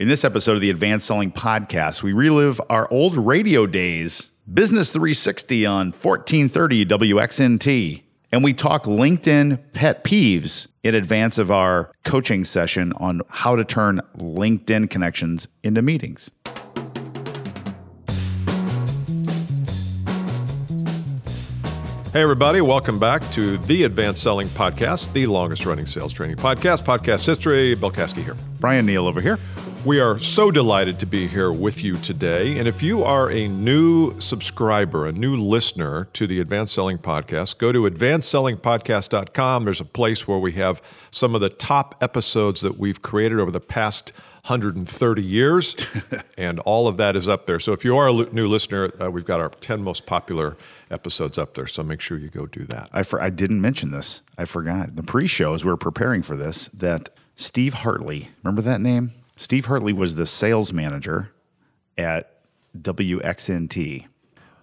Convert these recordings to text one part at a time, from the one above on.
In this episode of the Advanced Selling Podcast, we relive our old radio days, Business 360 on 1430 WXNT, and we talk LinkedIn pet peeves in advance of our coaching session on how to turn LinkedIn connections into meetings. Hey, everybody, welcome back to the Advanced Selling Podcast, the longest running sales training podcast, podcast history. Bill Caskey here. Bryan Neal over here. We are so delighted to be here with you today. And if you are a new subscriber, a new listener to the Advanced Selling Podcast, go to advancedsellingpodcast.com. There's a place where we have some of the top episodes that we've created over the past 130 years, and all of that is up there. So if you are a new listener, uh, we've got our 10 most popular episodes up there. So make sure you go do that. I, for, I didn't mention this. I forgot. The pre show, as we were preparing for this, that Steve Hartley, remember that name? Steve Hartley was the sales manager at WXNT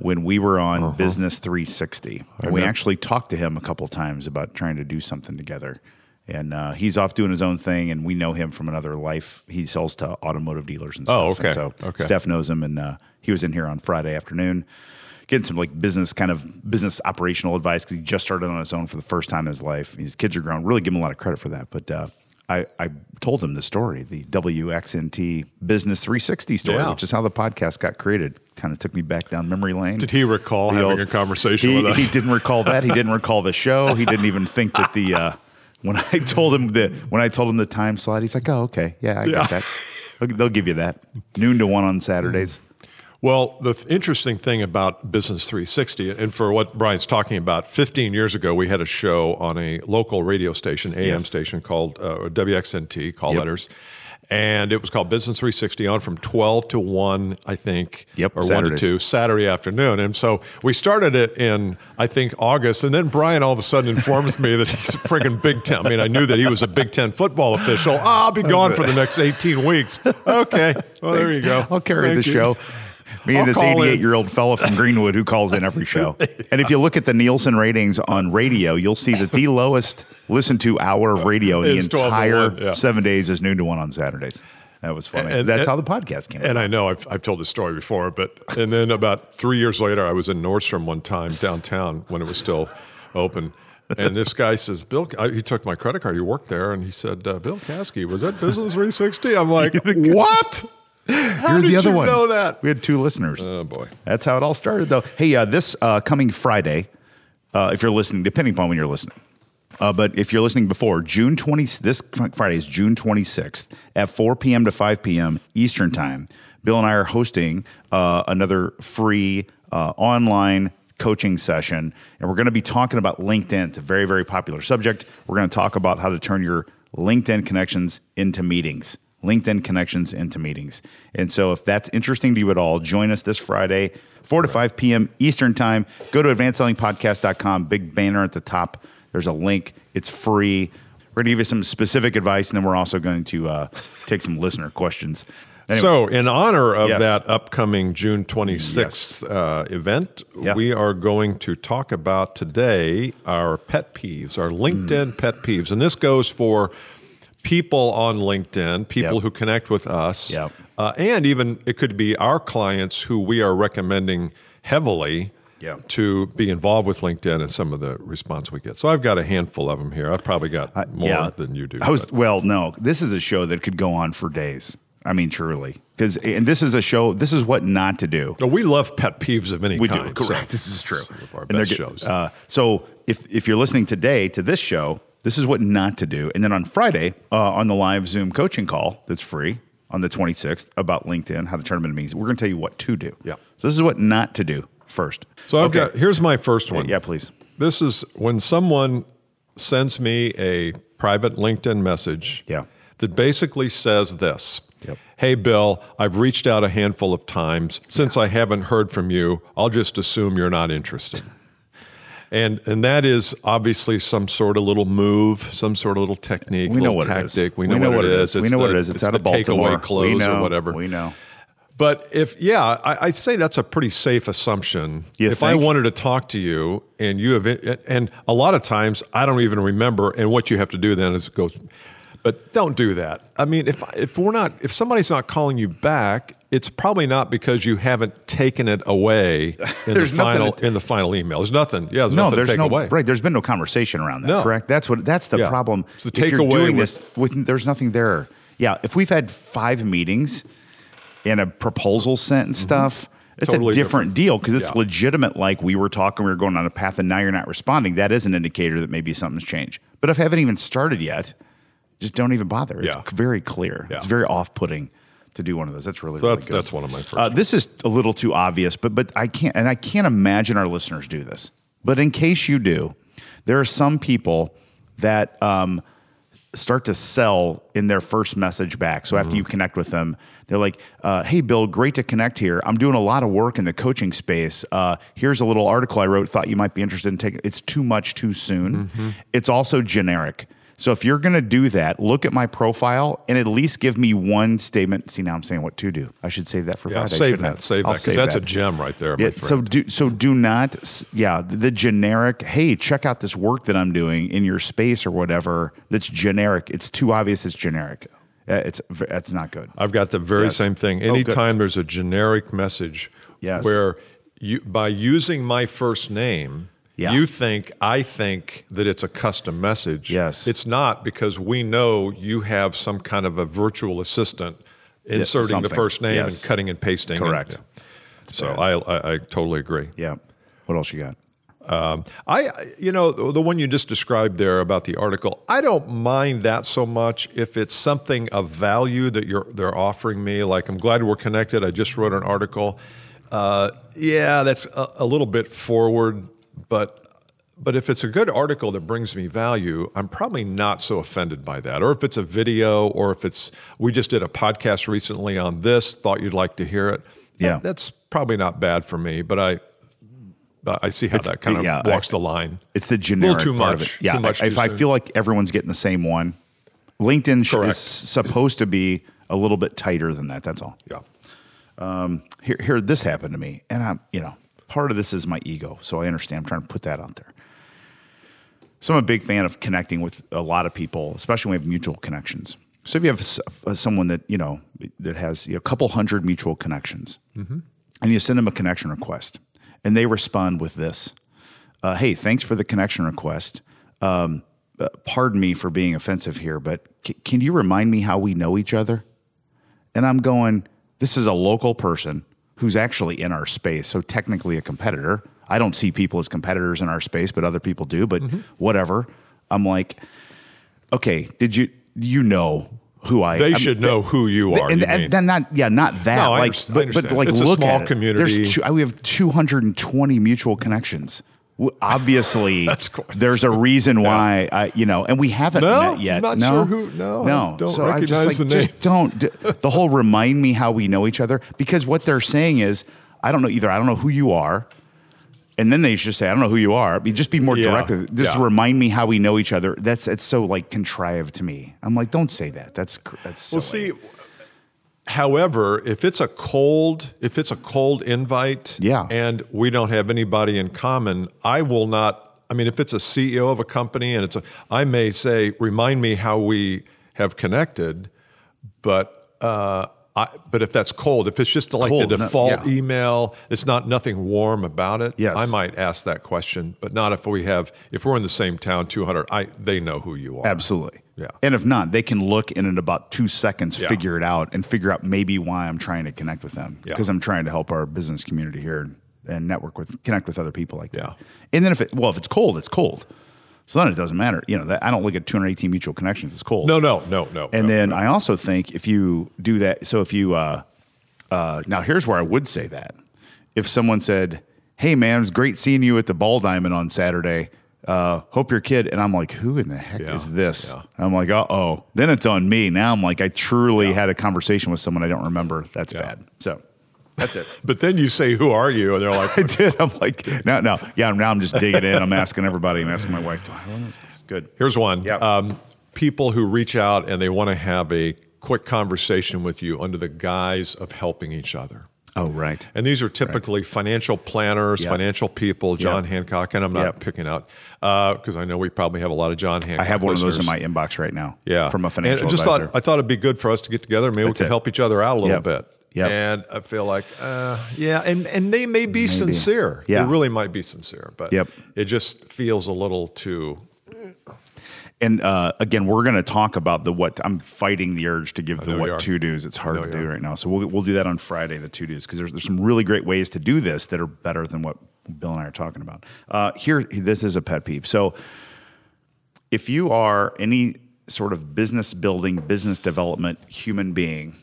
when we were on uh-huh. Business 360. And we actually talked to him a couple times about trying to do something together. And uh, he's off doing his own thing, and we know him from another life. He sells to automotive dealers and oh, stuff. Oh, okay. And so okay. Steph knows him, and uh, he was in here on Friday afternoon getting some like business kind of business operational advice because he just started on his own for the first time in his life. His kids are grown. Really give him a lot of credit for that. But uh, I, I told him the story, the WXNT Business 360 story, yeah. which is how the podcast got created. Kind of took me back down memory lane. Did he recall the having old, a conversation he, with us? He didn't recall that. He didn't recall the show. He didn't even think that the uh, when I told him the when I told him the time slot, he's like, "Oh, okay, yeah, I yeah. get that. They'll give you that noon to one on Saturdays." Well, the th- interesting thing about Business 360, and for what Bryan's talking about, 15 years ago, we had a show on a local radio station, AM yes. station called uh, WXNT, call yep. letters. And it was called Business 360 on from 12 to 1, I think, yep, or Saturdays. 1 to 2, Saturday afternoon. And so we started it in, I think, August. And then Bryan all of a sudden informs me that he's a friggin' Big Ten. I mean, I knew that he was a Big Ten football official. Oh, I'll be gone for the next 18 weeks. Okay. Well, there you go. I'll carry Thank the you. show. Me and this 88 year old fellow from Greenwood who calls in every show. And if you look at the Nielsen ratings on radio, you'll see that the lowest listened to hour of radio in the entire yeah. seven days is noon to one on Saturdays. That was funny. And, That's and, how the podcast came. And. I know I've, I've told this story before, but and then about three years later, I was in Nordstrom one time downtown when it was still open. And this guy says, Bill, I, he took my credit card. He worked there. And he said, uh, Bill Caskey, was that Business 360? I'm like, what? How You're did the other you one. know that? We had two listeners. Oh boy, that's how it all started, though. Hey, uh, this uh, coming Friday, uh, if you're listening, depending upon when you're listening, uh, but if you're listening before June 20, this Friday is June 26th at 4 p.m. to 5 p.m. Eastern Time. Bill and I are hosting uh, another free uh, online coaching session, and we're going to be talking about LinkedIn. It's a very, very popular subject. We're going to talk about how to turn your LinkedIn connections into meetings. LinkedIn connections into meetings. And so if that's interesting to you at all, join us this Friday, 4 to 5 p.m. Eastern Time. Go to advancedsellingpodcast.com, big banner at the top. There's a link, it's free. We're going to give you some specific advice, and then we're also going to uh, take some listener questions. Anyway. So, in honor of yes. that upcoming June 26th yes. uh, event, we are going to talk about today our pet peeves, our LinkedIn mm. pet peeves. And this goes for people on LinkedIn, people yep. who connect with us, yep. uh, and even it could be our clients who we are recommending heavily to be involved with LinkedIn and some of the response we get. So I've got a handful of them here. I've probably got more yeah. than you do. I was well, no. This is a show that could go on for days. I mean, truly, because and this is a show. This is what not to do. we love pet peeves of any we kind. do correct. So this is true. Of our best shows. Uh, so if if you're listening today to this show, this is what not to do. And then on Friday, uh, on the live Zoom coaching call that's free on the 26th about LinkedIn, how to turn them into meetings, we're going to tell you what to do. Yeah. So this is what not to do first. So I've okay. got, here's my first one. Yeah, please. This is when someone sends me a private LinkedIn message yeah. that basically says this. Yep. Hey, Bill, I've reached out a handful of times. Since yeah. I haven't heard from you, I'll just assume you're not interested. And and that is obviously some sort of little move, some sort of little technique, we know what tactic. It is. We, know, we know what, what, it is. It's we know the, what it is. It's, it's out of Baltimore. Takeaway close we know, or whatever. We know. But if yeah, I, I say that's a pretty safe assumption. You if think? I wanted to talk to you and you have, and a lot of times I don't even remember, and what you have to do then is go But don't do that. I mean, if if we're not if somebody's not calling you back, it's probably not because you haven't taken it away in the final in the final email. There's nothing. Yeah, there's No, nothing there's to take no away. right. There's been no conversation around that. No. Correct. That's what. That's the Yeah. problem. It's the if you're doing with- this with there's nothing there. Yeah. If we've had five meetings and a proposal sent and stuff, it's Mm-hmm. Totally a different, different. deal because it's Yeah. legitimate. Like we were talking, we were going on a path, and now you're not responding. That is an indicator that maybe something's changed. But if I haven't even started yet, just don't even bother. It's Yeah. very clear. Yeah. It's very off-putting to do one of those. That's really So really that's good. that's one of my first. Uh, this is a little too obvious, but but I can't, and I can't imagine our listeners do this. But in case you do, there are some people that um, start to sell in their first message back. So after Mm-hmm. you connect with them, they're like, uh, "Hey, Bill, great to connect here. I'm doing a lot of work in the coaching space. Uh, here's a little article I wrote. Thought you might be interested in taking. It's too much too soon. Mm-hmm. It's also generic." So if you're going to do that, look at my profile and at least give me one statement. See, now I'm saying what to do. I should save that for yeah, Friday. save shouldn't I? that. Save I'll that because that's a gem right there, Yeah, so do so do not yeah the generic hey check out this work that I'm doing in your space or whatever that's generic it's too obvious it's generic Uh, it's that's not good I've got the very Yes. same thing. Oh, good. There's a generic message Yes. where you by using my first name, Yeah. you think I think that it's a custom message. Yes. It's not because we know you have some kind of a virtual assistant inserting the first name Yes. and cutting and pasting. and- Correct. yeah. So I, I I totally agree. yeah what else you got Um, I, you know, the the one you just described there about the article, I don't mind that so much if it's something of value that you're they're offering me. Like, I'm glad we're connected. I just wrote an article. Uh, yeah, that's a, a little bit forward, but but if it's a good article that brings me value, I'm probably not so offended by that. Or if it's a video, or if it's we just did a podcast recently on this, thought you'd like to hear it. Yeah. that- that's probably not bad for me. But I. But I see how that kind of yeah, I- walks the line. it's the generic too part of much. it. yeah Too much if too I soon. feel like everyone's getting the same one LinkedIn Correct. is supposed to be a little bit tighter than that that's all Yeah. Um, here, here this happened to me and i'm you know part of this is my ego so i understand. I'm trying to put that out there. So i'm a big fan of connecting with a lot of people especially when we have mutual connections. So if you have uh, someone that you know that has you know, a couple hundred mutual connections and you send them a connection request and they respond with this uh, hey thanks for the connection request. Um, uh, pardon me for being offensive here but c- can you remind me how we know each other? And I'm going, this is a local person who's actually in our space. So technically a competitor. I don't see people as competitors in our space, but other people do, but Mm-hmm. whatever. I'm like, okay, did you, you know who I They I'm- should know who you are. and, you and then not yeah not that No, I like but, but like It's a look small at it. community. There's two, we have 220 mutual connections. Obviously, there's a reason why I you know, and we haven't No, met yet. I'm not no, sure who- no, no. don't so I just like the name. just don't d- the whole remind me how we know each other because what they're saying is I don't know either. I don't know who you are. And then they should say, I don't know who you are. Be- Just be more Yeah, direct. Just yeah. remind me how we know each other. That's it's so like contrived to me. I'm like, don't say that. That's that's Well, silly. see, however, if it's a cold, if it's a cold invite, Yeah. and we don't have anybody in common, I will not. I mean, if it's a CEO of a company and it's a, I may say, remind me how we have connected, but. Uh, I, but if that's cold, if it's just like Cold, the no- default yeah. email, it's not nothing warm about it. Yes. I might ask that question, but not if we have if we're in the same town, two hundred. I they know who you are. Absolutely. Yeah. And if not, they can look and in about two seconds Yeah. figure it out and figure out maybe why I'm trying to connect with them. Yeah. Because I'm trying to help our business community here and network with connect with other people like that. Yeah. And then if it well, if it's cold, it's cold. So then it doesn't matter. You know, that, I don't look at 218 mutual connections. It's cold. No, no, no, no. And no. then I also think if you do that, so if you, uh, uh, now here's where I would say that. If someone said, Hey man, it was great seeing you at the ball diamond on Saturday. Uh, hope your kid. And I'm like, who in the heck Yeah, is this? yeah. I'm like, uh oh. Then it's on me. Now I'm like, I truly had a conversation with someone I don't remember. That's Yeah. bad. So that's it. But then you say, "Who are you?" And they're like, I did. I'm like, no, no. Yeah, now I'm just digging in. I'm asking everybody. I'm asking my wife. Do I know this? Good. Here's one. Yeah. Um, people who reach out and they want to have a quick conversation with you under the guise of helping each other. Oh, right. And these are typically financial planners, Yep. financial people, John Yep. Hancock, and I'm not Yep. picking out because I know we probably have a lot of John Hancock. I have one of those in my inbox right now. Yeah, from a financial And I just advisor. thought I thought it'd be good for us to get together. Maybe That's we can it. help each other out a little bit. Yep. And I feel like, uh, yeah, and and they may be sincere. Yeah. they really might be sincere, but Yep. it just feels a little too. And uh, again, we're going to talk about the what. I'm fighting the urge to give the what to dos. It's hard to do right now, so we'll we'll do that on Friday. The to dos because there's there's some really great ways to do this that are better than what Bill and I are talking about. Uh, here, this is a pet peeve. So, if you are any sort of business building, business development human being,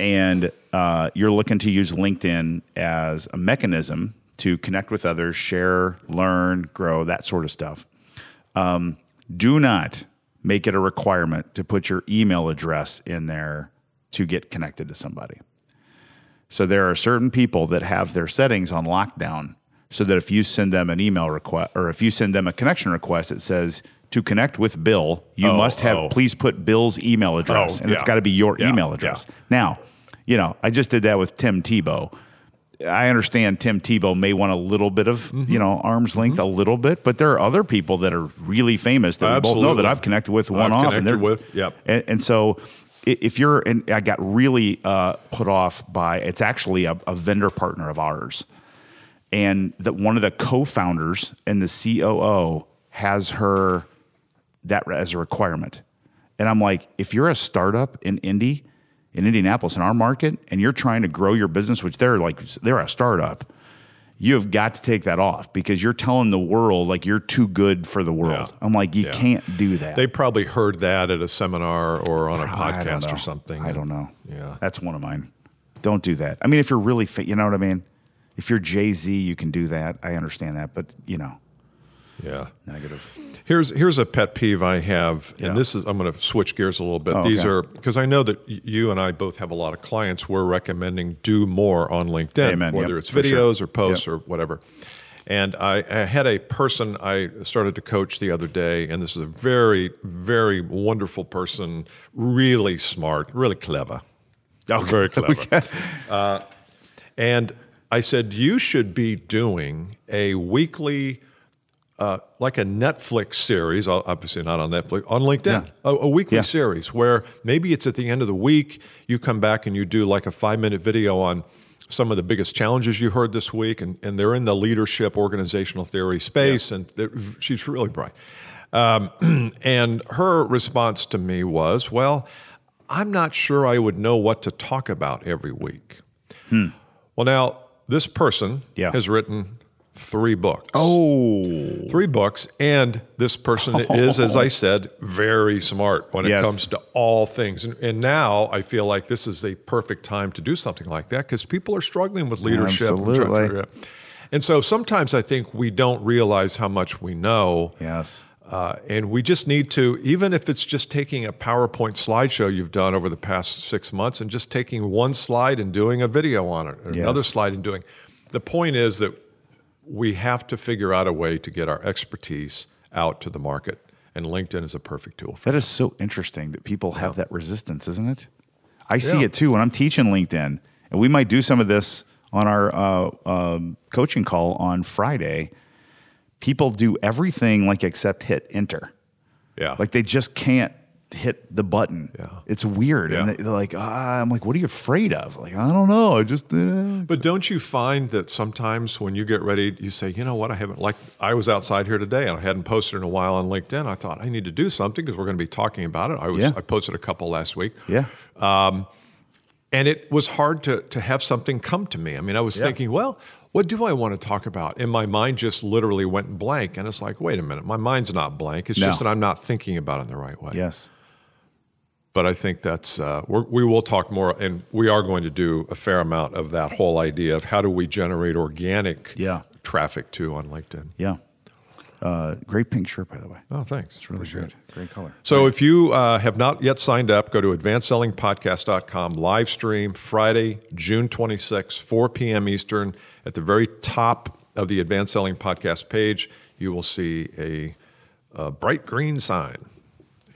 and uh, you're looking to use LinkedIn as a mechanism to connect with others, share, learn, grow, that sort of stuff, um, do not make it a requirement to put your email address in there to get connected to somebody. So there are certain people that have their settings on lockdown so that if you send them an email request or if you send them a connection request that says to connect with Bill, you Oh, must have oh. please put Bill's email address Oh, and it's yeah. got to be your Yeah, email address. Now, you know, I just did that with Tim Tebow. I understand Tim Tebow may want a little bit of, Mm-hmm. you know, arm's length, a little bit, but there are other people that are really famous that we both know that I've connected with one I've off. and they're with, yep. and, and so if you're, and I got really uh, put off by, it's actually a, a vendor partner of ours. And that one of the co-founders and the COO has her that as a requirement. And I'm like, if you're a startup in Indy, in Indianapolis, in our market, and you're trying to grow your business, which they're like, they're a startup, you have got to take that off because you're telling the world like you're too good for the world. Yeah. I'm like, you Yeah. can't do that. They probably heard that at a seminar or on a podcast or something. I don't know. Yeah. That's one of mine. Don't do that. I mean, if you're really fit, you know what I mean? If you're Jay Z, you can do that. I understand that. But, you know, Yeah. negative. Here's here's a pet peeve I have, and Yeah. this is I'm going to switch gears a little bit. Oh, These okay. are because I know that you and I both have a lot of clients. We're recommending do more on LinkedIn, Amen. whether Yep, it's for sure. videos or posts or whatever. And I, I had a person I started to coach the other day, and this is a very very wonderful person, really smart, really clever, very clever. uh, and I said you should be doing a weekly uh, like a Netflix series, obviously not on Netflix, on LinkedIn, Yeah. a, a weekly Yeah. series where maybe it's at the end of the week, you come back and you do like a five minute video on some of the biggest challenges you heard this week, and, and they're in the leadership organizational theory space, and she's really bright. Um, and her response to me was, Well, I'm not sure I would know what to talk about every week. Well, now, this person Yeah. has written three books Oh, three books and this person is as i said very smart when it comes to all things and, and now i feel like this is a perfect time to do something like that because people are struggling with leadership and Absolutely. and so sometimes i think we don't realize how much we know yes. uh, and we just need to, even if it's just taking a PowerPoint slideshow you've done over the past six months and just taking one slide and doing a video on it, or another slide and doing. The point is that we have to figure out a way to get our expertise out to the market, and LinkedIn is a perfect tool for That is so interesting that people have that resistance, isn't it? I see Yeah. it too when I'm teaching LinkedIn, and we might do some of this on our uh, um, coaching call on Friday. People do everything like except hit enter. Yeah. Like they just can't hit the button. Yeah. It's weird. And Yeah. they- they're like, ah, I'm like, what are you afraid of? Like, I don't know. I just, uh, But don't you find that sometimes when you get ready, you say, you know what, I haven't, like, I was outside here today and I hadn't posted in a while on LinkedIn. I thought I need to do something because we're going to be talking about it. I was, Yeah. I posted a couple last week. yeah. And it was hard to, to have something come to me. I mean, I was thinking, well, what do I want to talk about? And my mind just literally went blank. And it's like, wait a minute, my mind's not blank. It's No. just that I'm not thinking about it in the right way. Yes. But I think that's, uh, we're, we will talk more, and we are going to do a fair amount of that whole idea of how do we generate organic Yeah. traffic too on LinkedIn. Yeah. Uh, great pink shirt, by the way. Oh, thanks. It's really good. Great color. So if you uh, have not yet signed up, go to advancedsellingpodcast.com live stream Friday, June 26, 4 p.m. Eastern. At the very top of the Advanced Selling Podcast page, you will see a, a bright green sign,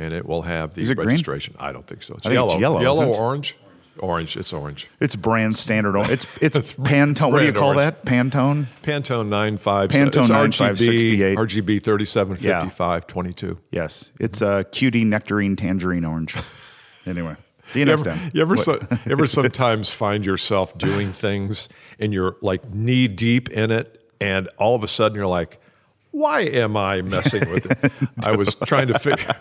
and it will have the Is it green? registration. I don't think so. It's I think yellow. it's yellow, yellow isn't it? orange. Orange. It's orange. It's brand standard. o- It's it's Pantone. What do you brand call orange. that? Pantone. Pantone 95. Pantone it's 9568. RGB 3755 22. Yes, it's a cutie nectarine tangerine orange. Anyway, see you You next ever, time. you ever, What? so, you ever sometimes find yourself doing things and you're like knee deep in it, and all of a sudden you're like, "Why am I messing with it?" I was trying to figure.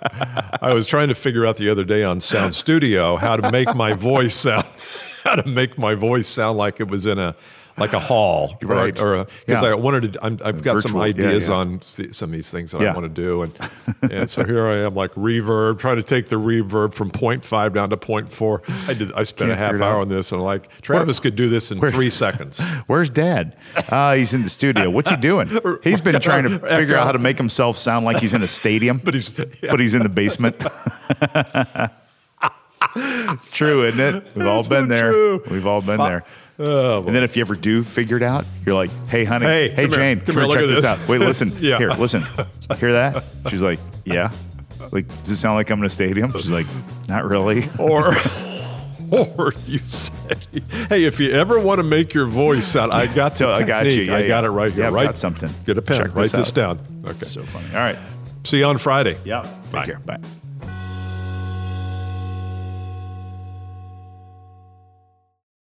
I was trying to figure out the other day on Sound Studio how to make my voice sound, how to make my voice sound like it was in a like a hall, Right. Or because Yeah. I wanted to. I'm, I've got some Virtual. Yeah, ideas yeah. on some of these things that Yeah. I want to do, and and so here I am, like reverb, trying to take the reverb from 0.5 down to 0.4. I did. I spent Can't a half hour on this, and I'm like Travis could do this in three seconds. Where's Dad? Uh, he's in the studio. What's he doing? He's been trying to figure out how to make himself sound like he's in a stadium, But he's but he's in the basement. it's true, isn't it? We've all It's been so there. true. We've all been there. Oh, And then if you ever do figure it out, you're like, "Hey, honey, Hey, hey, come here. Jane, Come here, check at this this." out. Wait, listen, Yeah. here, listen, hear that?" She's like, "Yeah." Like, does it sound like I'm in a stadium? She's like, "Not really." or or you say, "Hey, if you ever want to make your voice sound, I got the So I got you. Yeah, I got yeah. it right here. Yeah, right, got something. Get a pen. Check write this this down. Okay. So funny. All right. See you on Friday. Yeah. Bye. Take care. Bye.